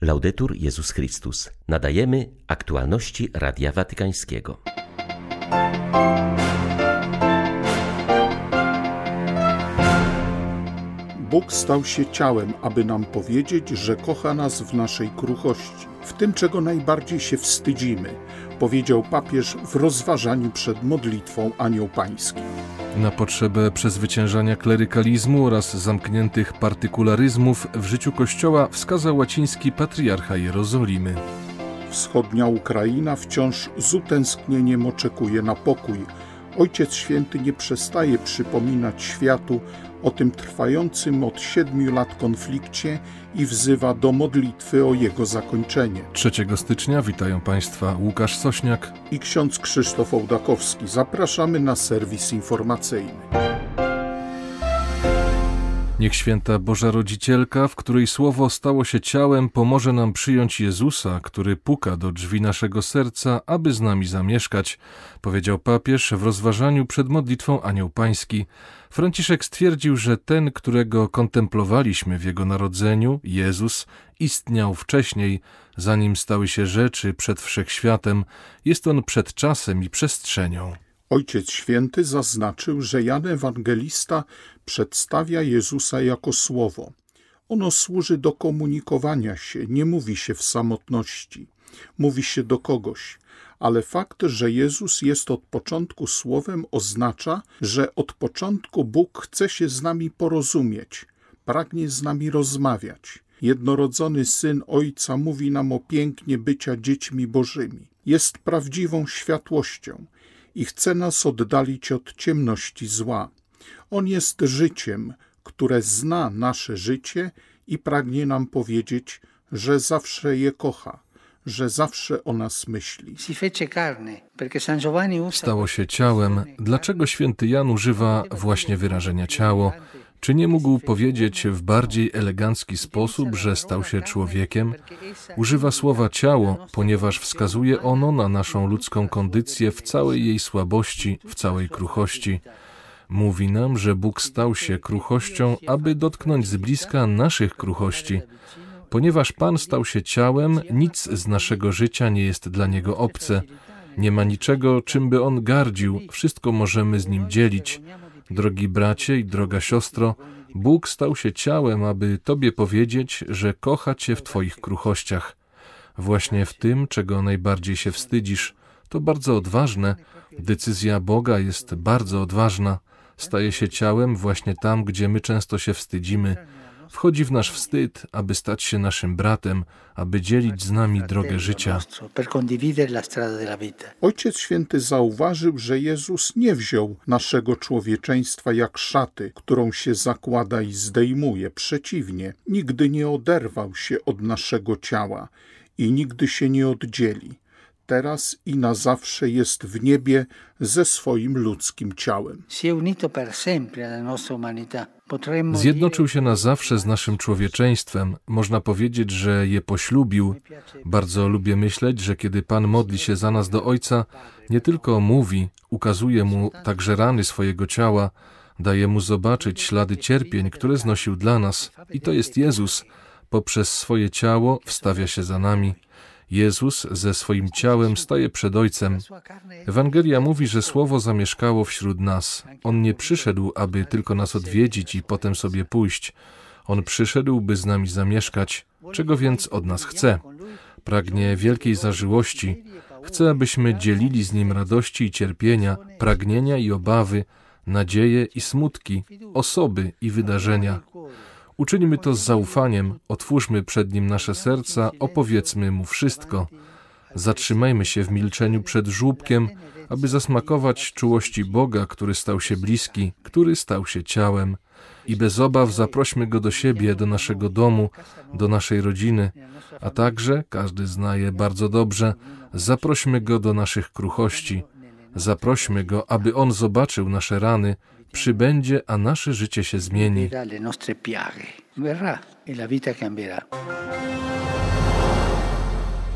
Laudetur Jezus Chrystus. Nadajemy aktualności Radia Watykańskiego. Bóg stał się ciałem, aby nam powiedzieć, że kocha nas w naszej kruchości, w tym, czego najbardziej się wstydzimy, powiedział papież w rozważaniu przed modlitwą Anioł Pański. Na potrzebę przezwyciężania klerykalizmu oraz zamkniętych partykularyzmów w życiu Kościoła wskazał łaciński patriarcha Jerozolimy. Wschodnia Ukraina wciąż z utęsknieniem oczekuje na pokój. Ojciec Święty nie przestaje przypominać światu o tym trwającym od siedmiu lat konflikcie i wzywa do modlitwy o jego zakończenie. 3 stycznia witają Państwa Łukasz Sośniak i ksiądz Krzysztof Ołdakowski. Zapraszamy na serwis informacyjny. Niech święta Boża Rodzicielka, w której Słowo stało się ciałem, pomoże nam przyjąć Jezusa, który puka do drzwi naszego serca, aby z nami zamieszkać, powiedział papież w rozważaniu przed modlitwą Anioł Pański. Franciszek stwierdził, że ten, którego kontemplowaliśmy w jego narodzeniu, Jezus, istniał wcześniej, zanim stały się rzeczy przed wszechświatem, jest on przed czasem i przestrzenią. Ojciec Święty zaznaczył, że Jan Ewangelista przedstawia Jezusa jako słowo. Ono służy do komunikowania się, nie mówi się w samotności, mówi się do kogoś. Ale fakt, że Jezus jest od początku słowem, oznacza, że od początku Bóg chce się z nami porozumieć, pragnie z nami rozmawiać. Jednorodzony syn Ojca mówi nam o pięknie bycia dziećmi Bożymi. Jest prawdziwą światłością i chce nas oddalić od ciemności zła. On jest życiem, które zna nasze życie i pragnie nam powiedzieć, że zawsze je kocha, że zawsze o nas myśli. Stało się ciałem. Dlaczego święty Jan używa właśnie wyrażenia ciało? Czy nie mógł powiedzieć w bardziej elegancki sposób, że stał się człowiekiem? Używa słowa ciało, ponieważ wskazuje ono na naszą ludzką kondycję w całej jej słabości, w całej kruchości. Mówi nam, że Bóg stał się kruchością, aby dotknąć z bliska naszych kruchości. Ponieważ Pan stał się ciałem, nic z naszego życia nie jest dla Niego obce. Nie ma niczego, czym by On gardził, wszystko możemy z Nim dzielić. Drogi bracie i droga siostro, Bóg stał się ciałem, aby Tobie powiedzieć, że kocha Cię w Twoich kruchościach. Właśnie w tym, czego najbardziej się wstydzisz, to bardzo odważne. Decyzja Boga jest bardzo odważna. Staje się ciałem właśnie tam, gdzie my często się wstydzimy. Wchodzi w nasz wstyd, aby stać się naszym bratem, aby dzielić z nami drogę życia. Ojciec Święty zauważył, że Jezus nie wziął naszego człowieczeństwa jak szaty, którą się zakłada i zdejmuje. Przeciwnie, nigdy nie oderwał się od naszego ciała i nigdy się nie oddzieli teraz i na zawsze jest w niebie ze swoim ludzkim ciałem. Zjednoczył się na zawsze z naszym człowieczeństwem. Można powiedzieć, że je poślubił. Bardzo lubię myśleć, że kiedy Pan modli się za nas do Ojca, nie tylko mówi, ukazuje mu także rany swojego ciała, daje mu zobaczyć ślady cierpień, które znosił dla nas. I to jest Jezus. Poprzez swoje ciało wstawia się za nami. Jezus ze swoim ciałem staje przed Ojcem. Ewangelia mówi, że Słowo zamieszkało wśród nas. On nie przyszedł, aby tylko nas odwiedzić i potem sobie pójść. On przyszedł, by z nami zamieszkać. Czego więc od nas chce? Pragnie wielkiej zażyłości. Chce, abyśmy dzielili z Nim radości i cierpienia, pragnienia i obawy, nadzieje i smutki, osoby i wydarzenia. Uczynimy to z zaufaniem, otwórzmy przed Nim nasze serca, opowiedzmy Mu wszystko. Zatrzymajmy się w milczeniu przed żłóbkiem, aby zasmakować czułości Boga, który stał się bliski, który stał się ciałem. I bez obaw zaprośmy Go do siebie, do naszego domu, do naszej rodziny, a także, każdy zna je bardzo dobrze, zaprośmy Go do naszych kruchości. Zaprośmy Go, aby On zobaczył nasze rany, przybędzie, a nasze życie się zmieni.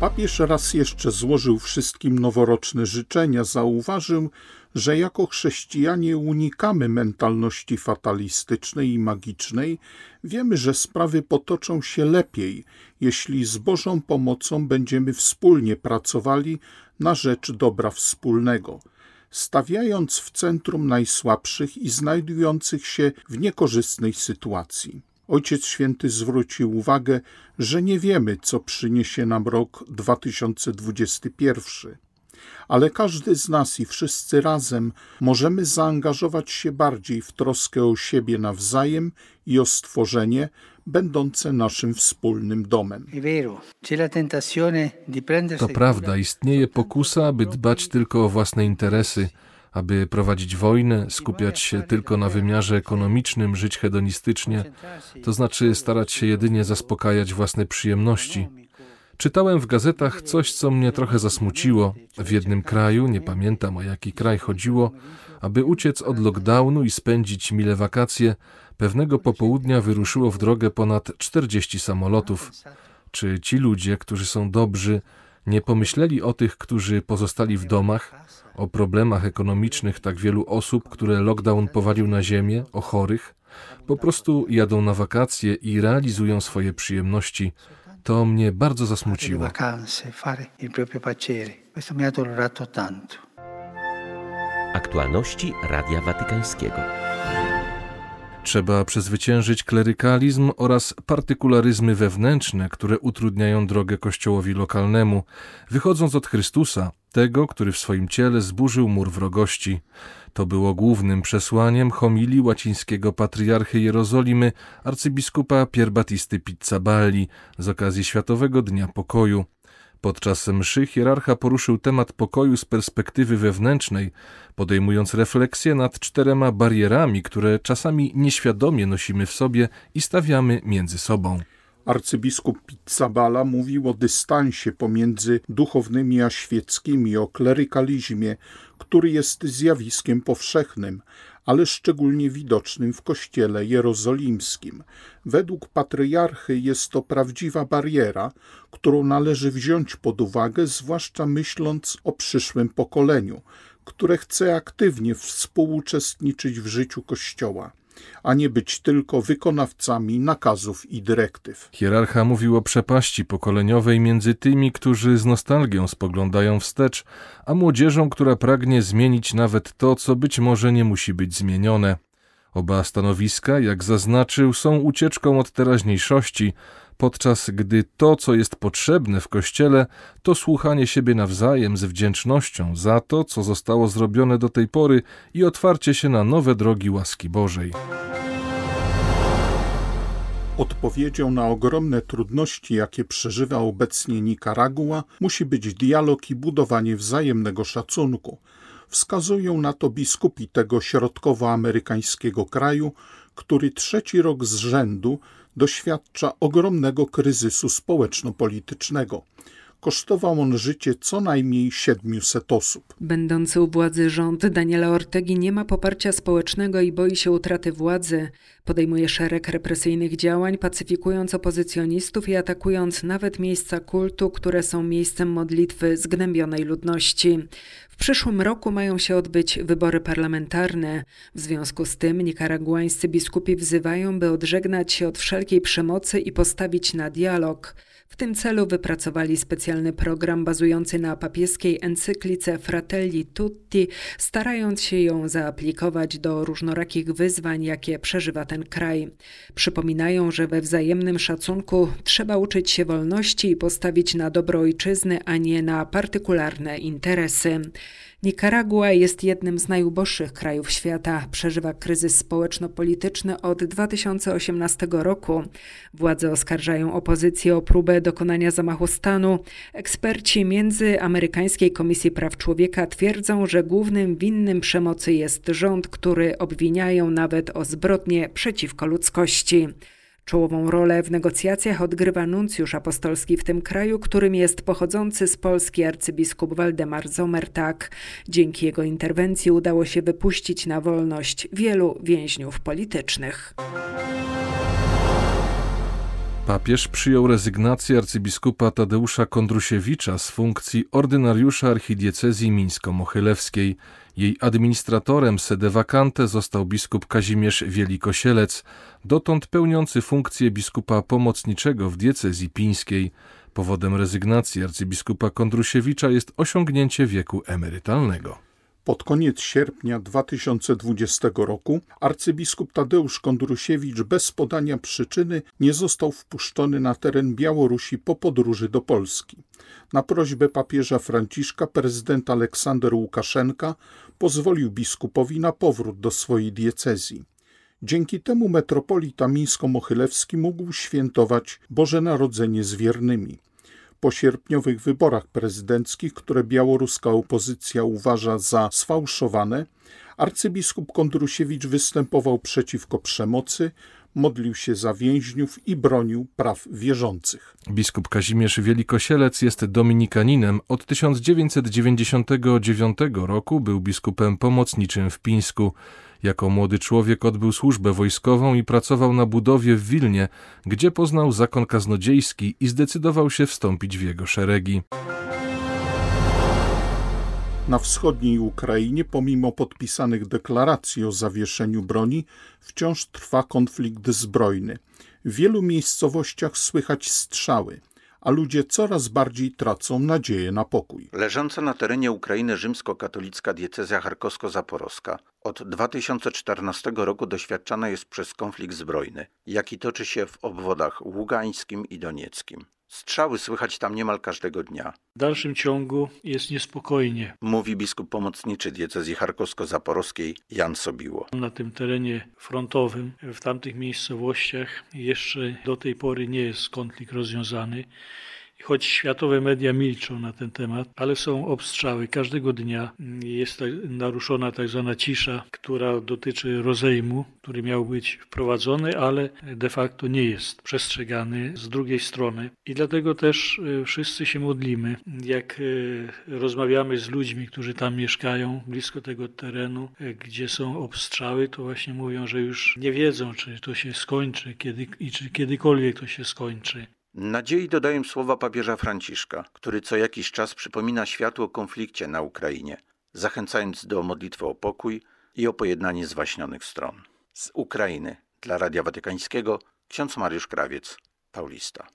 Papież raz jeszcze złożył wszystkim noworoczne życzenia, zauważył, że jako chrześcijanie unikamy mentalności fatalistycznej i magicznej, wiemy, że sprawy potoczą się lepiej, jeśli z Bożą pomocą będziemy wspólnie pracowali na rzecz dobra wspólnego, stawiając w centrum najsłabszych i znajdujących się w niekorzystnej sytuacji. Ojciec Święty zwrócił uwagę, że nie wiemy, co przyniesie nam rok 2021 ale każdy z nas i wszyscy razem możemy zaangażować się bardziej w troskę o siebie nawzajem i o stworzenie, będące naszym wspólnym domem. To prawda, istnieje pokusa, aby dbać tylko o własne interesy, aby prowadzić wojnę, skupiać się tylko na wymiarze ekonomicznym, żyć hedonistycznie, to znaczy starać się jedynie zaspokajać własne przyjemności. Czytałem w gazetach coś, co mnie trochę zasmuciło. W jednym kraju, nie pamiętam o jaki kraj chodziło, aby uciec od lockdownu i spędzić mile wakacje, pewnego popołudnia wyruszyło w drogę ponad 40 samolotów. Czy ci ludzie, którzy są dobrzy, nie pomyśleli o tych, którzy pozostali w domach, o problemach ekonomicznych tak wielu osób, które lockdown powalił na ziemię, o chorych? Po prostu jadą na wakacje i realizują swoje przyjemności, to mnie bardzo zasmuciło. Aktualności Radia Watykańskiego. Trzeba przezwyciężyć klerykalizm oraz partykularyzmy wewnętrzne, które utrudniają drogę kościołowi lokalnemu, wychodząc od Chrystusa, tego, który w swoim ciele zburzył mur wrogości. To było głównym przesłaniem homilii łacińskiego patriarchy Jerozolimy arcybiskupa Pierbatisty Pizzaballi z okazji Światowego Dnia Pokoju. Podczas mszy hierarcha poruszył temat pokoju z perspektywy wewnętrznej, podejmując refleksję nad czterema barierami, które czasami nieświadomie nosimy w sobie i stawiamy między sobą. Arcybiskup Pizzabala mówił o dystansie pomiędzy duchownymi a świeckimi, o klerykalizmie, który jest zjawiskiem powszechnym, ale szczególnie widocznym w kościele jerozolimskim. Według patriarchy jest to prawdziwa bariera, którą należy wziąć pod uwagę, zwłaszcza myśląc o przyszłym pokoleniu, które chce aktywnie współuczestniczyć w życiu Kościoła a nie być tylko wykonawcami nakazów i dyrektyw. Hierarcha mówił o przepaści pokoleniowej między tymi, którzy z nostalgią spoglądają wstecz, a młodzieżą, która pragnie zmienić nawet to, co być może nie musi być zmienione. Oba stanowiska, jak zaznaczył, są ucieczką od teraźniejszości, podczas gdy to, co jest potrzebne w Kościele, to słuchanie siebie nawzajem z wdzięcznością za to, co zostało zrobione do tej pory i otwarcie się na nowe drogi łaski Bożej. Odpowiedzią na ogromne trudności, jakie przeżywa obecnie Nikaragua, musi być dialog i budowanie wzajemnego szacunku. Wskazują na to biskupi tego środkowoamerykańskiego kraju, który trzeci rok z rzędu doświadcza ogromnego kryzysu społeczno-politycznego. Kosztował on życie co najmniej 700 osób. Będący u władzy rząd Daniela Ortegi nie ma poparcia społecznego i boi się utraty władzy. Podejmuje szereg represyjnych działań, pacyfikując opozycjonistów i atakując nawet miejsca kultu, które są miejscem modlitwy zgnębionej ludności. W przyszłym roku mają się odbyć wybory parlamentarne. W związku z tym nikaraguańscy biskupi wzywają, by odżegnać się od wszelkiej przemocy i postawić na dialog. W tym celu wypracowali specjalny program bazujący na papieskiej encyklice Fratelli Tutti, starając się ją zaaplikować do różnorakich wyzwań, jakie przeżywa ten kraj. Przypominają, że we wzajemnym szacunku trzeba uczyć się wolności i postawić na dobro ojczyzny, a nie na partykularne interesy. Nikaragua jest jednym z najuboższych krajów świata. Przeżywa kryzys społeczno-polityczny od 2018 roku. Władze oskarżają opozycję o próbę dokonania zamachu stanu. Eksperci Międzyamerykańskiej Komisji Praw Człowieka twierdzą, że głównym winnym przemocy jest rząd, który obwiniają nawet o zbrodnie przeciwko ludzkości. Czołową rolę w negocjacjach odgrywa nuncjusz apostolski w tym kraju, którym jest pochodzący z Polski arcybiskup Waldemar Zomertak. Dzięki jego interwencji udało się wypuścić na wolność wielu więźniów politycznych. Papież przyjął rezygnację arcybiskupa Tadeusza Kondrusiewicza z funkcji ordynariusza archidiecezji mińsko-mochylewskiej. Jej administratorem sede vacante został biskup Kazimierz Wielikosielec, dotąd pełniący funkcję biskupa pomocniczego w diecezji pińskiej. Powodem rezygnacji arcybiskupa Kondrusiewicza jest osiągnięcie wieku emerytalnego. Pod koniec sierpnia 2020 roku arcybiskup Tadeusz Kondrusiewicz bez podania przyczyny nie został wpuszczony na teren Białorusi po podróży do Polski. Na prośbę papieża Franciszka prezydent Aleksander Łukaszenka pozwolił biskupowi na powrót do swojej diecezji. Dzięki temu metropolita mińsko-mochylewski mógł świętować Boże Narodzenie z wiernymi po sierpniowych wyborach prezydenckich, które białoruska opozycja uważa za sfałszowane, arcybiskup Kondrusiewicz występował przeciwko przemocy, modlił się za więźniów i bronił praw wierzących. Biskup Kazimierz Wielikosielec jest dominikaninem. Od 1999 roku był biskupem pomocniczym w Pińsku. Jako młody człowiek odbył służbę wojskową i pracował na budowie w Wilnie, gdzie poznał zakon kaznodziejski i zdecydował się wstąpić w jego szeregi. Na wschodniej Ukrainie, pomimo podpisanych deklaracji o zawieszeniu broni, wciąż trwa konflikt zbrojny. W wielu miejscowościach słychać strzały a ludzie coraz bardziej tracą nadzieję na pokój. Leżąca na terenie Ukrainy rzymskokatolicka diecezja charkowsko-zaporowska od 2014 roku doświadczana jest przez konflikt zbrojny, jaki toczy się w obwodach ługańskim i donieckim. Strzały słychać tam niemal każdego dnia. W dalszym ciągu jest niespokojnie. Mówi biskup pomocniczy diecezji charkowsko-zaporowskiej Jan Sobiło. Na tym terenie frontowym, w tamtych miejscowościach jeszcze do tej pory nie jest konflikt rozwiązany choć światowe media milczą na ten temat, ale są obstrzały. Każdego dnia jest naruszona tak zwana cisza, która dotyczy rozejmu, który miał być wprowadzony, ale de facto nie jest przestrzegany z drugiej strony. I dlatego też e, wszyscy się modlimy. Jak e, rozmawiamy z ludźmi, którzy tam mieszkają, blisko tego terenu, e, gdzie są obstrzały, to właśnie mówią, że już nie wiedzą, czy to się skończy kiedy, i czy kiedykolwiek to się skończy. Nadziei dodają słowa papieża Franciszka, który co jakiś czas przypomina światu o konflikcie na Ukrainie, zachęcając do modlitwy o pokój i o pojednanie zwaśnionych stron. Z Ukrainy dla Radia Watykańskiego ksiądz Mariusz Krawiec, Paulista.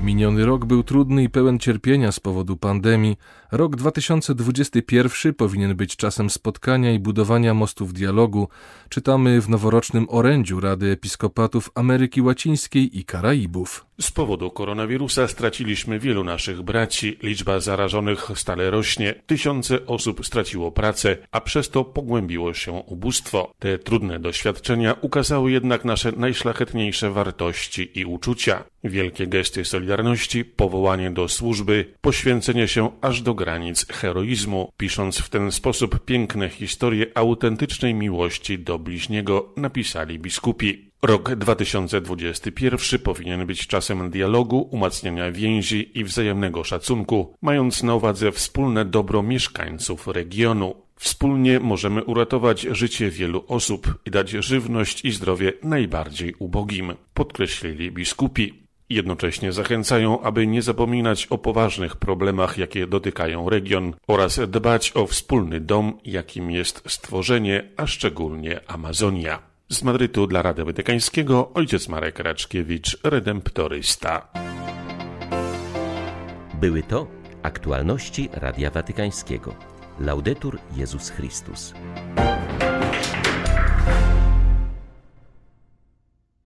Miniony rok był trudny i pełen cierpienia z powodu pandemii. Rok 2021 powinien być czasem spotkania i budowania mostów dialogu, czytamy w noworocznym orędziu Rady Episkopatów Ameryki Łacińskiej i Karaibów. Z powodu koronawirusa straciliśmy wielu naszych braci, liczba zarażonych stale rośnie, tysiące osób straciło pracę, a przez to pogłębiło się ubóstwo. Te trudne doświadczenia ukazały jednak nasze najszlachetniejsze wartości i uczucia. Wielkie gesty solidarności, powołanie do służby, poświęcenie się aż do granic heroizmu, pisząc w ten sposób piękne historie autentycznej miłości do bliźniego, napisali biskupi. Rok 2021 powinien być czasem dialogu, umacniania więzi i wzajemnego szacunku, mając na uwadze wspólne dobro mieszkańców regionu. Wspólnie możemy uratować życie wielu osób i dać żywność i zdrowie najbardziej ubogim, podkreślili biskupi. Jednocześnie zachęcają, aby nie zapominać o poważnych problemach, jakie dotykają region oraz dbać o wspólny dom, jakim jest stworzenie, a szczególnie Amazonia. Z Madrytu dla Rady Watykańskiego ojciec Marek Raczkiewicz, redemptorysta. Były to aktualności Radia Watykańskiego. Laudetur Jezus Chrystus.